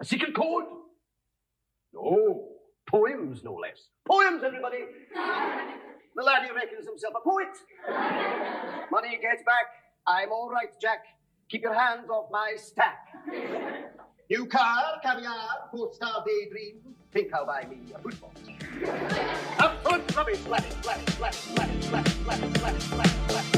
A secret code? No. Poems, no less. Poems, everybody. the laddie reckons himself a poet. Money gets back. I'm all right, Jack. Keep your hands off my stack. New car, caviar, four-star daydream. Think I'll buy me a football. Up front, rubbish, laddie, laddie, laddie, laddie, laddie, laddie, laddie, laddie, laddie,